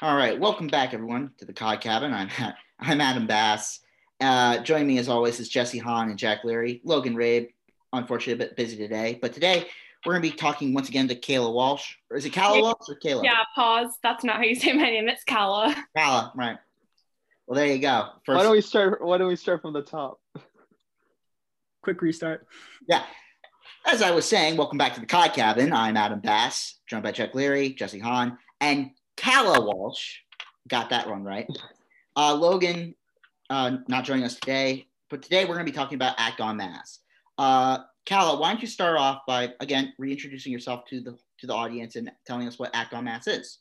All right, welcome back, everyone, to the Cod Cabin. I'm I'm Adam Bass. Uh, joining me, as always, is Jesse Hahn and Jack Leary. Logan Rabe, unfortunately, a bit busy today, but today we're going to be talking once again to Kayla Walsh. Or is it Kala Walsh or Kayla? Yeah, pause. That's not how you say my name. It's Kala. Kala, right. Well, there you go. First, why don't we start? Why don't we start from the top? Quick restart. Yeah. As I was saying, welcome back to the Cod Cabin. I'm Adam Bass, joined by Jack Leary, Jesse Hahn, and Kala Walsh. Got that one right. Uh, Logan, uh, not joining us today, but today we're going to be talking about Act on Mass. Uh, Kala, why don't you start off by again reintroducing yourself to the to the audience and telling us what Act on Mass is?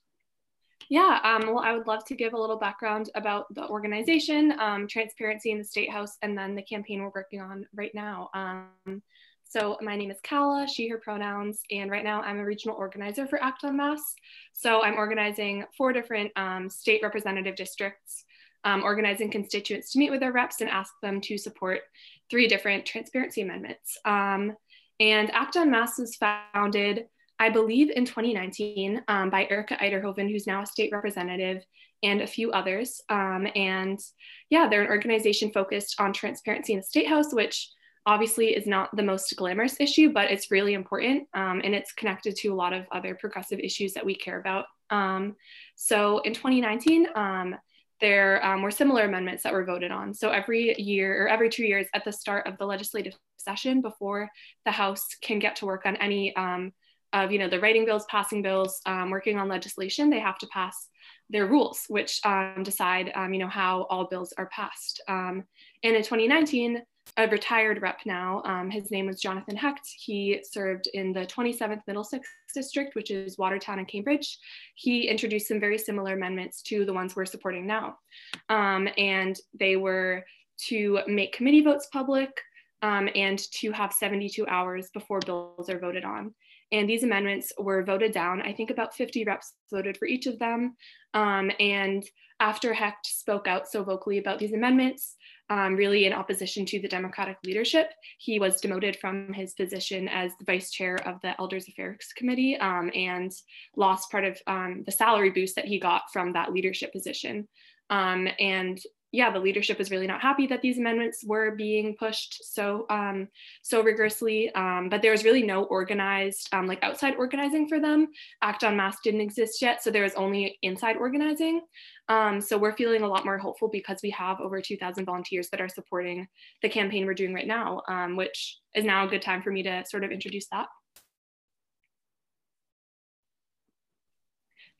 Yeah, um, well, I would love to give a little background about the organization, um, transparency in the State House, and then the campaign we're working on right now. Um, so my name is Kala, she, her pronouns, and right now I'm a regional organizer for Act on Mass. So I'm organizing four different um, state representative districts, um, organizing constituents to meet with their reps and ask them to support three different transparency amendments. Um, and Act on Mass was founded, I believe, in 2019 um, by Erika Uyterhoeven, who's now a state representative, and a few others. Um, and yeah, they're an organization focused on transparency in the State House, which obviously is not the most glamorous issue, but it's really important um, and it's connected to a lot of other progressive issues that we care about. Um, so in 2019, um, there um, were similar amendments that were voted on. So every year or every two years at the start of the legislative session before the House can get to work on any um, of you know the writing bills, passing bills, um, working on legislation, they have to pass their rules, which decide you know how all bills are passed. and in 2019, a retired rep now. Um, his name was Jonathan Hecht. He served in the 27th Middlesex District, which is Watertown and Cambridge. He introduced some very similar amendments to the ones we're supporting now. Um, and they were to make committee votes public um, and to have 72 hours before bills are voted on. And these amendments were voted down. I think about 50 reps voted for each of them. Um, and after Hecht spoke out so vocally about these amendments, um, really in opposition to the Democratic leadership. He was demoted from his position as the vice chair of the Elders Affairs Committee um, and lost part of um, the salary boost that he got from that leadership position. Um, and yeah, the leadership was really not happy that these amendments were being pushed so um, so rigorously. Um, but there was really no organized, um, like outside organizing for them. Act on Mass didn't exist yet, so there was only inside organizing. Um, so we're feeling a lot more hopeful because we have over 2,000 volunteers that are supporting the campaign we're doing right now, um, which is now a good time for me to sort of introduce that.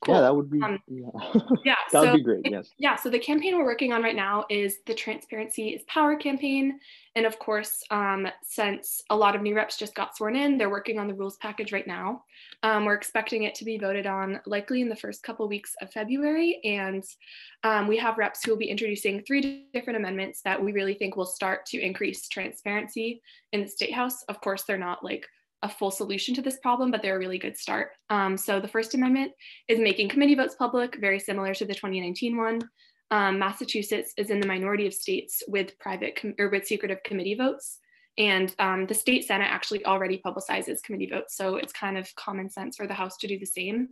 Cool. Yeah, that would be. Um, yeah, yeah that so, would be great. Yes. Yeah. So the campaign we're working on right now is the Transparency is Power campaign, and of course, um, since a lot of new reps just got sworn in, they're working on the rules package right now. Um, we're expecting it to be voted on likely in the first couple weeks of February, and um, we have reps who will be introducing three different amendments that we really think will start to increase transparency in the state house. Of course, they're not like a full solution to this problem, but they're a really good start. Um, so the First Amendment is making committee votes public, very similar to the 2019 one. Um, Massachusetts is in the minority of states with private or with secretive committee votes. And um, the state Senate actually already publicizes committee votes. So it's kind of common sense for the House to do the same.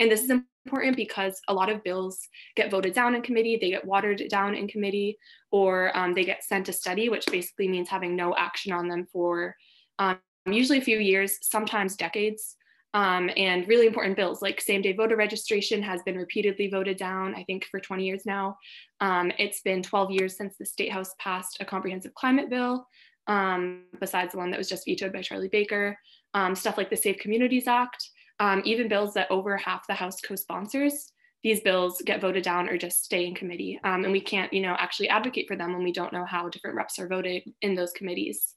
And this is important because a lot of bills get voted down in committee, they get watered down in committee, or um, they get sent to study, which basically means having no action on them for um, usually a few years, sometimes decades. Um, and really important bills like same day voter registration has been repeatedly voted down, I think, for 20 years now. Um, it's been 12 years since the State House passed a comprehensive climate bill, um, besides the one that was just vetoed by Charlie Baker. Um, stuff like the Safe Communities Act, um, even bills that over half the House co sponsors. These bills get voted down or just stay in committee. Um, and we can't, you know, actually advocate for them when we don't know how different reps are voted in those committees.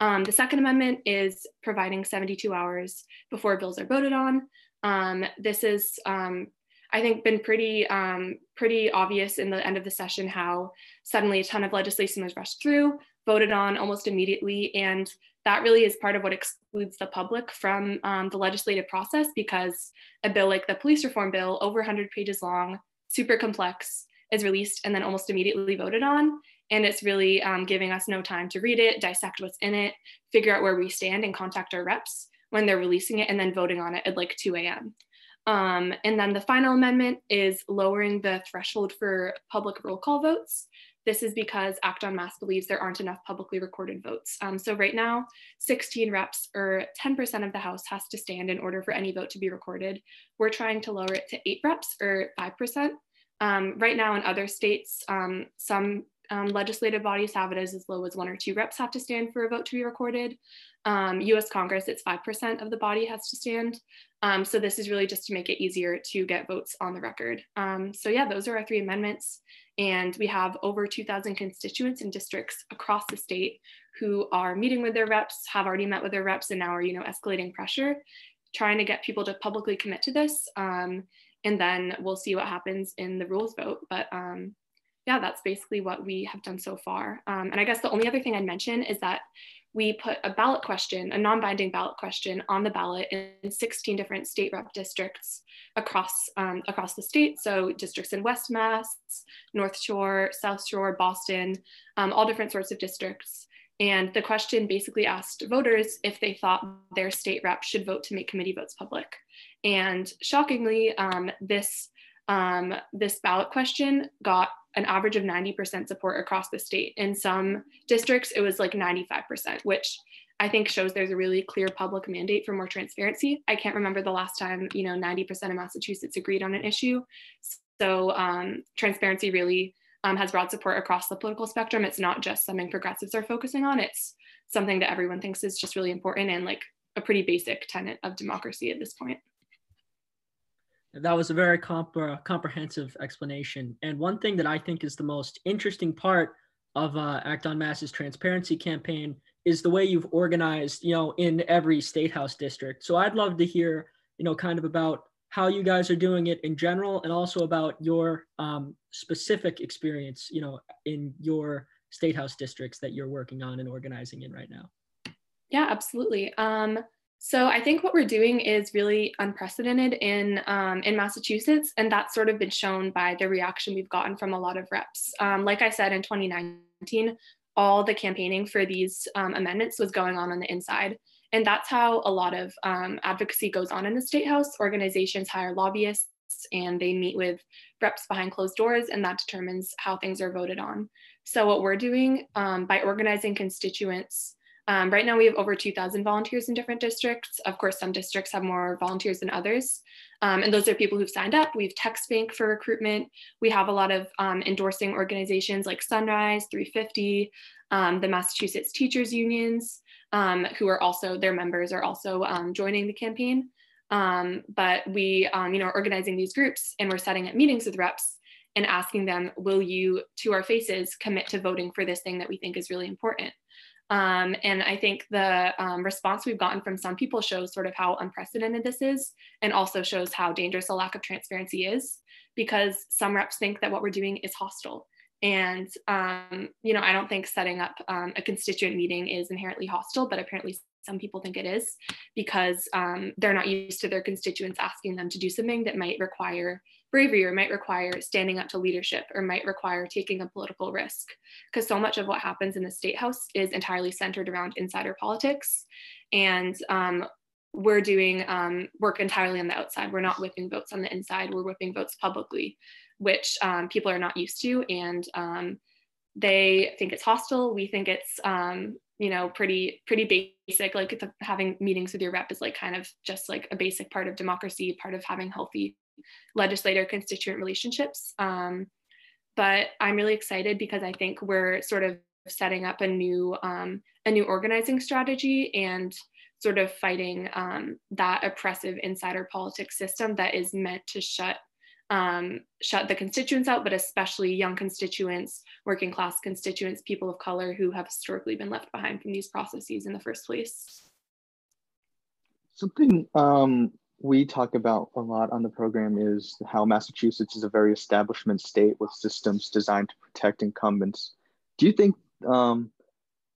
Um, the Second Amendment is providing 72 hours before bills are voted on. Um, this is, um, I think, been pretty um, pretty obvious in the end of the session how suddenly a ton of legislation was rushed through, voted on almost immediately, and that really is part of what excludes the public from um, the legislative process because a bill like the police reform bill, over 100 pages long, super complex, is released and then almost immediately voted on and it's really um, giving us no time to read it, dissect what's in it, figure out where we stand, and contact our reps when they're releasing it, and then voting on it at like 2 a.m. Um, and then the final amendment is lowering the threshold for public roll call votes. This is because Act on Mass believes there aren't enough publicly recorded votes. Um, so right now, 16 reps or 10% of the House has to stand in order for any vote to be recorded. We're trying to lower it to eight reps or 5%. Um, right now in other states, um, some um, legislative bodies have it as, as low as one or two reps have to stand for a vote to be recorded. Um, US Congress, it's 5% of the body has to stand. Um, so this is really just to make it easier to get votes on the record. Um, so yeah, those are our three amendments. And we have over 2,000 constituents and districts across the state who are meeting with their reps, have already met with their reps, and now are, you know, escalating pressure, trying to get people to publicly commit to this. Um, and then we'll see what happens in the rules vote. But um, yeah, that's basically what we have done so far. Um, and I guess the only other thing I'd mention is that we put a ballot question, a non-binding ballot question on the ballot in 16 different state rep districts across, um, across the state. So districts in West Mass, North Shore, South Shore, Boston, um, all different sorts of districts. And the question basically asked voters if they thought their state rep should vote to make committee votes public. And shockingly, um, this, um, this ballot question got an average of 90% support across the state. In some districts, it was like 95%, which I think shows there's a really clear public mandate for more transparency. I can't remember the last time, you know, 90% of Massachusetts agreed on an issue. So um, transparency really um, has broad support across the political spectrum. It's not just something progressives are focusing on. It's something that everyone thinks is just really important and like a pretty basic tenet of democracy at this point. That was a very comp- comprehensive explanation. And one thing that I think is the most interesting part of uh, Act on Mass's transparency campaign is the way you've organized, you know, in every state house district. So I'd love to hear, you know, kind of about how you guys are doing it in general, and also about your um, specific experience, you know, in your state house districts that you're working on and organizing in right now. Yeah, absolutely. Um, so I think what we're doing is really unprecedented in um, in Massachusetts, and that's sort of been shown by the reaction we've gotten from a lot of reps. Um, like I said, in 2019, all the campaigning for these um, amendments was going on on the inside, and that's how a lot of um, advocacy goes on in the state house. Organizations hire lobbyists, and they meet with reps behind closed doors, and that determines how things are voted on. So what we're doing um, by organizing constituents um, right now, we have over 2,000 volunteers in different districts. Of course, some districts have more volunteers than others. Um, and those are people who've signed up. We have Text Bank for recruitment. We have a lot of um, endorsing organizations like Sunrise, 350, um, the Massachusetts Teachers Unions, um, who are also, their members are also um, joining the campaign. but we, you know, are organizing these groups and we're setting up meetings with reps and asking them, will you, to our faces, commit to voting for this thing that we think is really important? Um, and I think the um, response we've gotten from some people shows sort of how unprecedented this is, and also shows how dangerous a lack of transparency is, because some reps think that what we're doing is hostile. And, um, you know, I don't think setting up um, a constituent meeting is inherently hostile, but apparently some people think it is because um, they're not used to their constituents asking them to do something that might require bravery or might require standing up to leadership or might require taking a political risk. Because so much of what happens in the state house is entirely centered around insider politics. And um, we're doing um, work entirely on the outside. We're not whipping votes on the inside, we're whipping votes publicly, which um, people are not used to. And um, they think it's hostile. We think it's um, you know pretty pretty basic like the, having meetings with your rep is like kind of just like a basic part of democracy part of having healthy legislator constituent relationships. Um, but I'm really excited because I think we're sort of setting up a new um, a new organizing strategy and sort of fighting um, that oppressive insider politics system that is meant to shut um, shut the constituents out, but especially young constituents, working class constituents, people of color who have historically been left behind from these processes in the first place. Something um, we talk about a lot on the program is how Massachusetts is a very establishment state with systems designed to protect incumbents. Do you think um,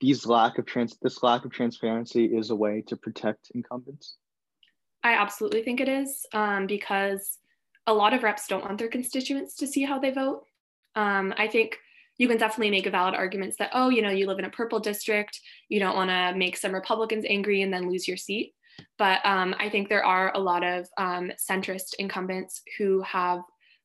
these lack of trans this lack of transparency is a way to protect incumbents? I absolutely think it is um, because a lot of reps don't want their constituents to see how they vote. Um, I think you can definitely make a valid arguments that oh you know you live in a purple district you don't want to make some republicans angry and then lose your seat But um, I think there are a lot of um, centrist incumbents who have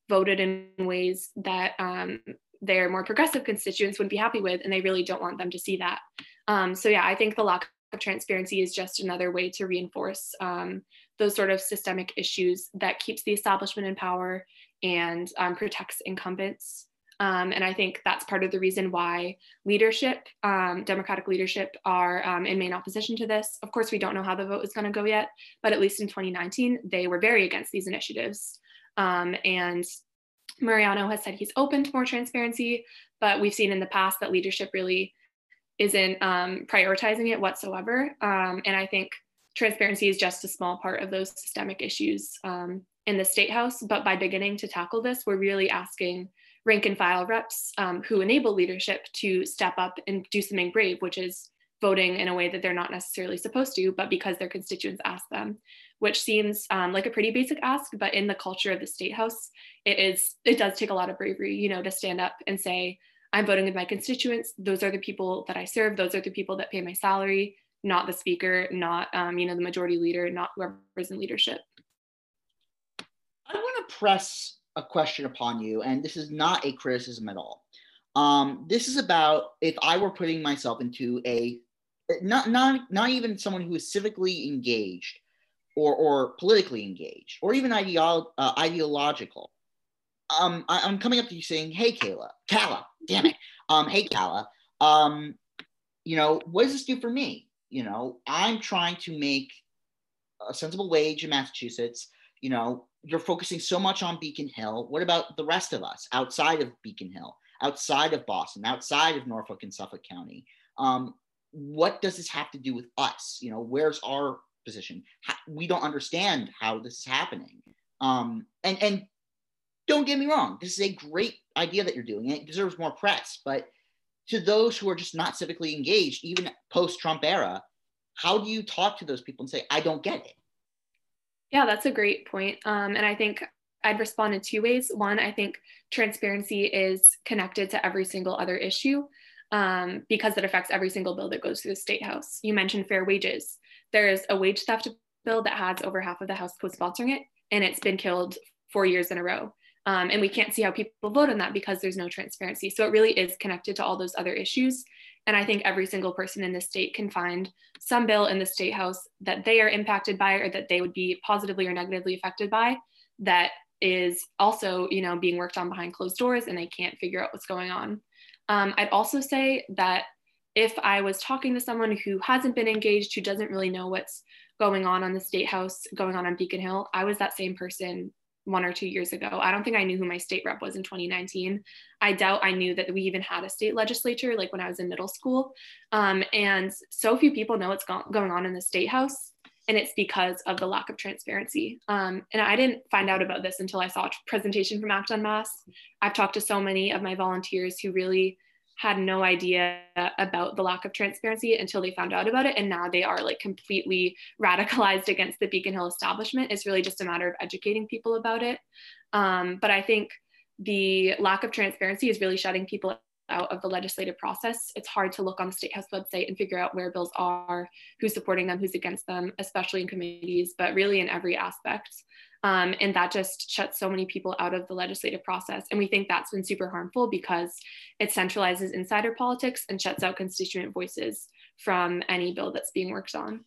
voted in ways that um, their more progressive constituents would be happy with, and they really don't want them to see that. Um, so yeah, I think the lack of transparency is just another way to reinforce um, those sort of systemic issues that keeps the establishment in power and um, protects incumbents. Um, and I think that's part of the reason why leadership, um, Democratic leadership, are um, in main opposition to this. Of course, we don't know how the vote is going to go yet, but at least in 2019, they were very against these initiatives. Um, and Mariano has said he's open to more transparency, but we've seen in the past that leadership really isn't um, prioritizing it whatsoever. Um, and I think transparency is just a small part of those systemic issues in the state house. But by beginning to tackle this, we're really asking rank and file reps um, who enable leadership to step up and do something brave, which is voting in a way that they're not necessarily supposed to, but because their constituents ask them, which seems um, like a pretty basic ask, but in the culture of the state house, it is it does take a lot of bravery, you know, to stand up and say, I'm voting with my constituents. Those are the people that I serve. Those are the people that pay my salary, not the speaker, not um, you know the majority leader, not whoever's in leadership. I want to press a question upon you, and this is not a criticism at all. Um, this is about if I were putting myself into a not not not even someone who is civically engaged or or politically engaged or even ideolo- uh, ideological. Um, I, am coming up to you saying, "Hey, Kayla, Kala, damn it, um, hey, Kala, um, you know, what does this do for me? You know, I'm trying to make a sensible wage in Massachusetts. You know, you're focusing so much on Beacon Hill. What about the rest of us outside of Beacon Hill, outside of Boston, outside of Norfolk and Suffolk County? Um, what does this have to do with us? You know, where's our position? How, we don't understand how this is happening. Um, and and don't get me wrong, this is a great idea that you're doing. It deserves more press, but to those who are just not civically engaged, even post Trump era, how do you talk to those people and say, I don't get it? Yeah, that's a great point. Um, and I think I'd respond in two ways. One, I think transparency is connected to every single other issue um, because it affects every single bill that goes through the state house. You mentioned fair wages. There's a wage theft bill that has over half of the House co-sponsoring it, and it's been killed four years in a row. Um, and we can't see how people vote on that because there's no transparency. So it really is connected to all those other issues. And I think every single person in the state can find some bill in the state house that they are impacted by or that they would be positively or negatively affected by that is also, you know, being worked on behind closed doors and they can't figure out what's going on. Um, I'd also say that if I was talking to someone who hasn't been engaged, who doesn't really know what's going on on the state house, going on on Beacon Hill, I was that same person one or two years ago. I don't think I knew who my state rep was in 2019. I doubt I knew that we even had a state legislature like when I was in middle school. Um, and so few people know what's go- going on in the state house. And it's because of the lack of transparency. Um, and I didn't find out about this until I saw a presentation from Act on Mass. I've talked to so many of my volunteers who really had no idea about the lack of transparency until they found out about it. And now they are like completely radicalized against the Beacon Hill establishment. It's really just a matter of educating people about it. Um, but I think the lack of transparency is really shutting people out of the legislative process. It's hard to look on the State House website and figure out where bills are, who's supporting them, who's against them, especially in committees, but really in every aspect. Um, and that just shuts so many people out of the legislative process. And we think that's been super harmful because it centralizes insider politics and shuts out constituent voices from any bill that's being worked on.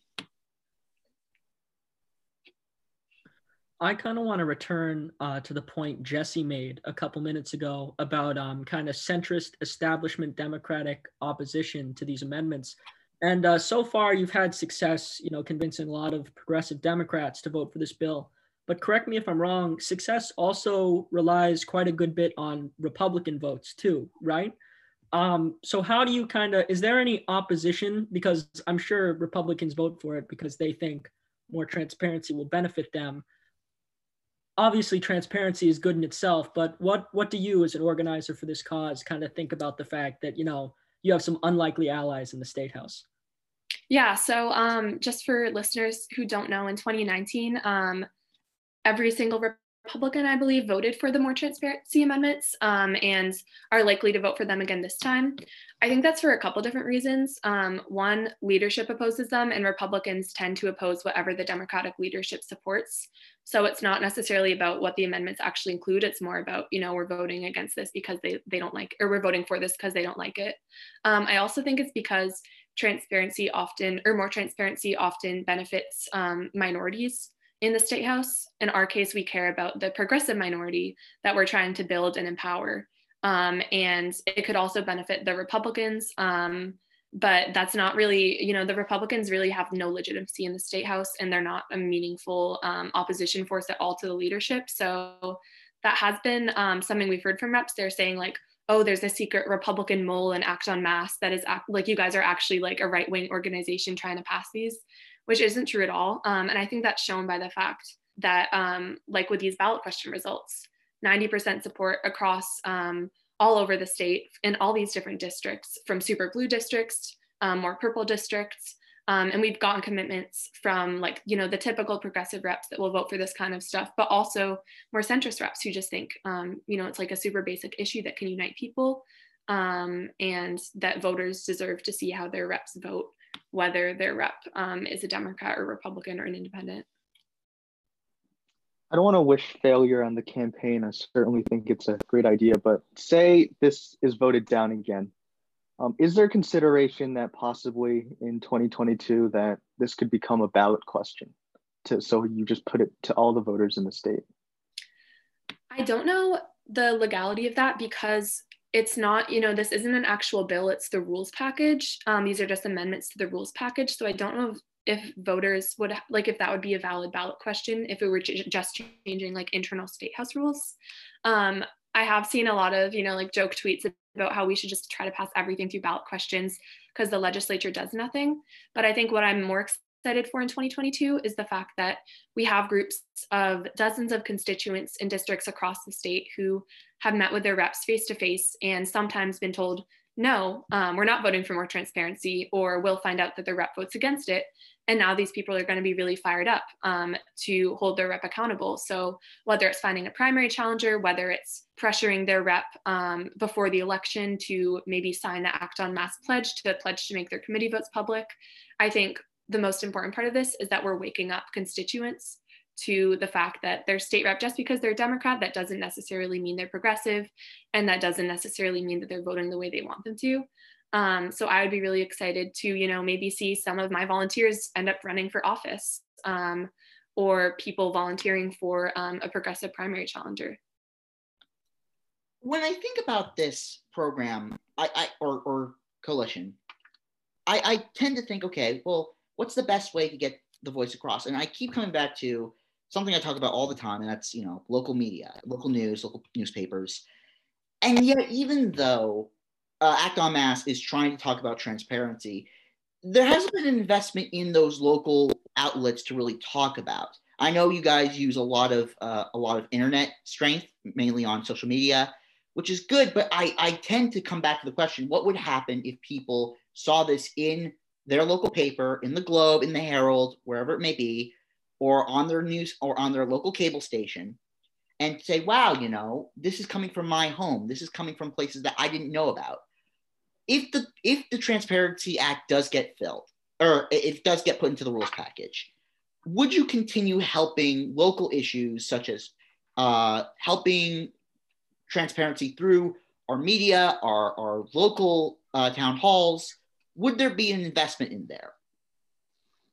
I kind of want to return uh, to the point Jesse made a couple minutes ago about um, kind of centrist establishment Democratic opposition to these amendments. And uh, so far, you've had success, you know, convincing a lot of progressive Democrats to vote for this bill. But correct me if I'm wrong, success also relies quite a good bit on Republican votes too, right? Um, so how do you kind of, is there any opposition? Because I'm sure Republicans vote for it because they think more transparency will benefit them. Obviously, transparency is good in itself, but what what do you, as an organizer for this cause, kind of think about the fact that you know you have some unlikely allies in the state house? Yeah. So um, just for listeners who don't know, in 2019, um, every single Republican, I believe, voted for the more transparency amendments um, and are likely to vote for them again this time. I think that's for a couple different reasons. Um, one, leadership opposes them, and Republicans tend to oppose whatever the Democratic leadership supports. So it's not necessarily about what the amendments actually include. It's more about, you know, we're voting against this because they, they don't like, or we're voting for this because they don't like it. Um, I also think it's because transparency often, or more transparency often benefits um, minorities in the state house. In our case, we care about the progressive minority that we're trying to build and empower. Um, and it could also benefit the Republicans. Um, but that's not really, you know, the Republicans really have no legitimacy in the state house and they're not a meaningful um, opposition force at all to the leadership. So that has been um, something we've heard from reps. They're saying, like, oh, there's a secret Republican mole in Act on Mass that is act- like you guys are actually like a right wing organization trying to pass these which isn't true at all. Um, and I think that's shown by the fact that, um, like with these ballot question results, 90% support across um, all over the state in all these different districts, from super blue districts, um, more purple districts. Um, and we've gotten commitments from like, you know, the typical progressive reps that will vote for this kind of stuff, but also more centrist reps who just think, um, you know, it's like a super basic issue that can unite people and that voters deserve to see how their reps vote whether their rep um, is a Democrat or Republican or an independent. I don't want to wish failure on the campaign. I certainly think it's a great idea, but say this is voted down again. Um, is there consideration that possibly in 2022 that this could become a ballot question? To, so you just put it to all the voters in the state? I don't know the legality of that because it's not, you know, this isn't an actual bill, it's the rules package. Um, these are just amendments to the rules package. So I don't know if, voters would, like, if that would be a valid ballot question if it were just changing like internal state house rules. Um, I have seen a lot of, you know, like joke tweets about how we should just try to pass everything through ballot questions because the legislature does nothing. But I think what I'm more excited for in 2022 is the fact that we have groups of dozens of constituents in districts across the state who have met with their reps face to face and sometimes been told, no, um, we're not voting for more transparency, or we'll find out that the rep votes against it. And now these people are going to be really fired up um, to hold their rep accountable. So, whether it's finding a primary challenger, whether it's pressuring their rep um, before the election to maybe sign the Act on Mass pledge to pledge to make their committee votes public, I think the most important part of this is that we're waking up constituents to the fact that their state rep, just because they're a Democrat, that doesn't necessarily mean they're progressive, and that doesn't necessarily mean that they're voting the way they want them to. Um, so I would be really excited to, you know, maybe see some of my volunteers end up running for office, um, or people volunteering for um, a progressive primary challenger. When I think about this program, I, I or, or coalition, I, I tend to think, okay, well, what's the best way to get the voice across? And I keep coming back to something I talk about all the time, and that's you know local media, local news, local newspapers. And yet, even though uh, Act on Mass is trying to talk about transparency, there hasn't been an investment in those local outlets to really talk about. I know you guys use a lot of uh, a lot of internet strength, mainly on social media, which is good. But I, I tend to come back to the question: What would happen if people saw this in their local paper, in the Globe, in the Herald, wherever it may be, or on their news or on their local cable station and say, wow, you know, this is coming from my home. This is coming from places that I didn't know about. If the if the Transparency Act does get filled, or it does get put into the rules package, would you continue helping local issues such as uh, helping transparency through our media, our, our local uh, town halls? Would there be an investment in there?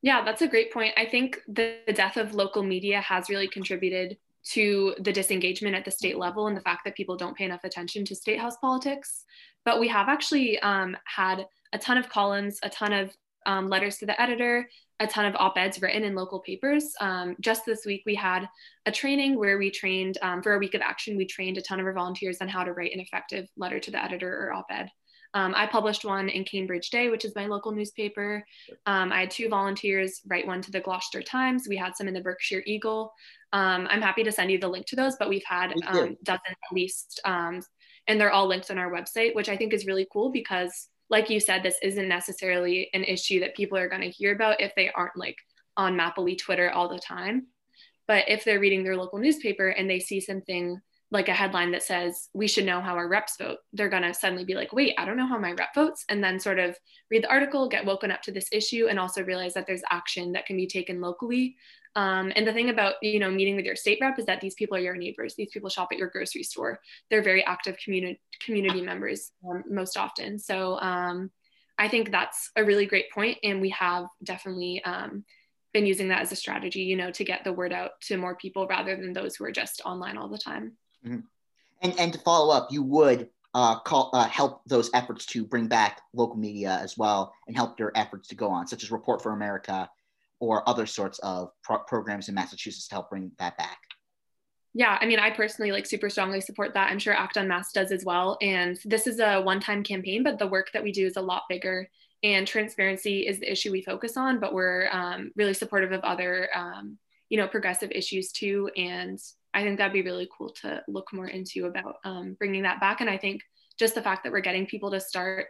Yeah, that's a great point. I think the, the death of local media has really contributed to the disengagement at the state level and the fact that people don't pay enough attention to state house politics. But we have actually um, had a ton of columns, a ton of um, letters to the editor, a ton of op eds written in local papers. Um, just this week, we had a training where we trained um, for a week of action, we trained a ton of our volunteers on how to write an effective letter to the editor or op ed. Um, I published one in Cambridge Day, which is my local newspaper. Um, I had two volunteers write one to the Gloucester Times. We had some in the Berkshire Eagle. Um, I'm happy to send you the link to those, but we've had um, dozens at least, um, and they're all linked on our website, which I think is really cool because, like you said, this isn't necessarily an issue that people are going to hear about if they aren't like on MAPoli Twitter all the time. But if they're reading their local newspaper and they see something like a headline that says we should know how our reps vote. They're going to suddenly be like wait i don't know how my rep votes and then sort of read the article get woken up to this issue and also realize that there's action that can be taken locally. Um, and the thing about you know meeting with your state rep is that these people are your neighbors. These people shop at your grocery store. They're very active community community members um, most often. So um, i think that's a really great point and we have definitely um, been using that as a strategy you know to get the word out to more people rather than those who are just online all the time Mm-hmm. And and to follow up, you would uh, call uh, help those efforts to bring back local media as well, and help their efforts to go on, such as Report for America or other sorts of pro- programs in Massachusetts to help bring that back. Yeah, I mean, I personally like super strongly support that. I'm sure Act on Mass does as well. And this is a one-time campaign, but the work that we do is a lot bigger. And transparency is the issue we focus on, but we're um, really supportive of other, um, you know, progressive issues too. And I think that'd be really cool to look more into about um, bringing that back. And I think just the fact that we're getting people to start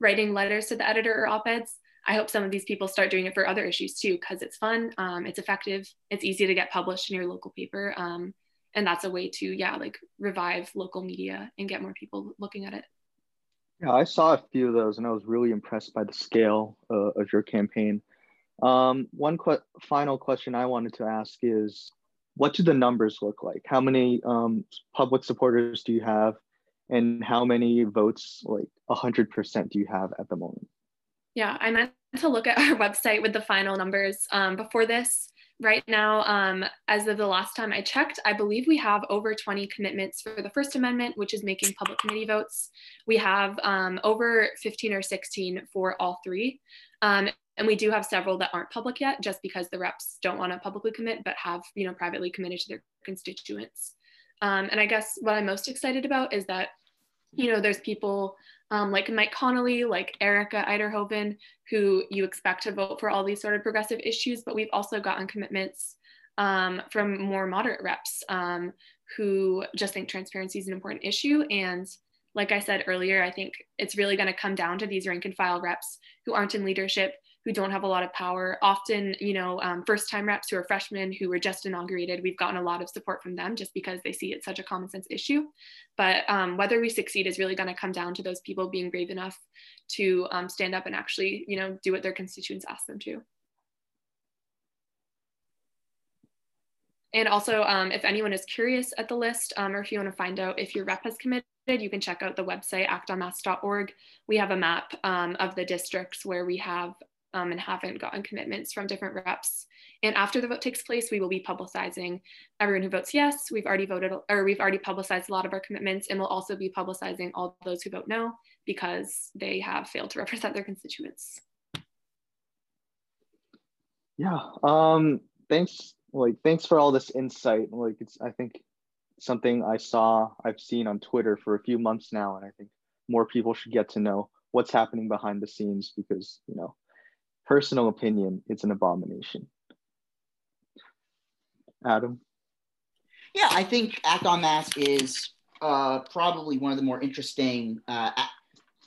writing letters to the editor or op-eds, I hope some of these people start doing it for other issues too, because it's fun, um, it's effective, it's easy to get published in your local paper. Um, and that's a way to, yeah, like revive local media and get more people looking at it. Yeah, I saw a few of those and I was really impressed by the scale uh, of your campaign. Um, one qu- final question I wanted to ask is what do the numbers look like? How many um, public supporters do you have? And how many votes, like 100%, do you have at the moment? Yeah, I meant to look at our website with the final numbers um, before this. Right now, um, as of the last time I checked, I believe we have over 20 commitments for the First Amendment, which is making public committee votes. We have um, over 15 or 16 for all three. Um, and we do have several that aren't public yet, just because the reps don't want to publicly commit, but have you know privately committed to their constituents. Um, and I guess what I'm most excited about is that you know there's people um, like Mike Connolly, like Erika Uyterhoeven, who you expect to vote for all these sort of progressive issues, but we've also gotten commitments um, from more moderate reps um, who just think transparency is an important issue and like I said earlier, I think it's really going to come down to these rank and file reps who aren't in leadership, who don't have a lot of power. Often, you know, um, first time reps who are freshmen who were just inaugurated, we've gotten a lot of support from them just because they see it's such a common sense issue. But um, whether we succeed is really going to come down to those people being brave enough to um, stand up and actually, you know, do what their constituents ask them to. And also, um, if anyone is curious at the list, um, or if you want to find out if your rep has committed, you can check out the website actonmass.org. We have a map um, of the districts where we have um, and haven't gotten commitments from different reps. And after the vote takes place, we will be publicizing everyone who votes yes. We've already voted, or we've already publicized a lot of our commitments, and we'll also be publicizing all those who vote no because they have failed to represent their constituents. Yeah. Um. Thanks. Like, thanks for all this insight. Like, it's. I think something I saw, I've seen on Twitter for a few months now, and I think more people should get to know what's happening behind the scenes because you know personal opinion, it's an abomination. Adam? Yeah, I think Act on Mass is uh, probably one of the more interesting. Uh,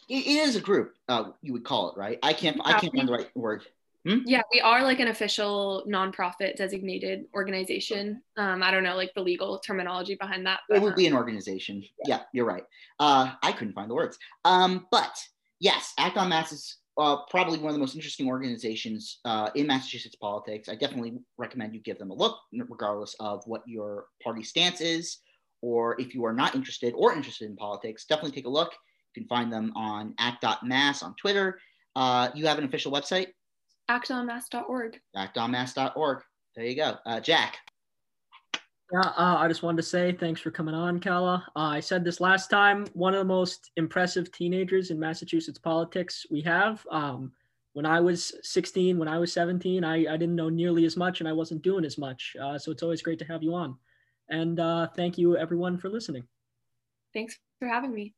it is a group, uh, you would call it, right? I can't. I can't find the right word. Hmm? Yeah, we are like an official nonprofit designated organization. Um, I don't know like the legal terminology behind that. But, it would be an organization. Yeah, yeah you're right. Uh, I couldn't find the words. Um, but yes, Act on Mass is uh, probably one of the most interesting organizations uh, in Massachusetts politics. I definitely recommend you give them a look, regardless of what your party stance is, or if you are not interested or interested in politics, definitely take a look. You can find them on act.mass on Twitter. Uh, you have an official website? Actonmass.org. Actonmass.org. There you go. Uh, Jack. Yeah, uh, I just wanted to say thanks for coming on, Kala. Uh, I said this last time. One of the most impressive teenagers in Massachusetts politics we have. Um, when I was 16, when I was 17, I, I didn't know nearly as much and I wasn't doing as much. Uh, so it's always great to have you on. And uh, thank you, everyone, for listening. Thanks for having me.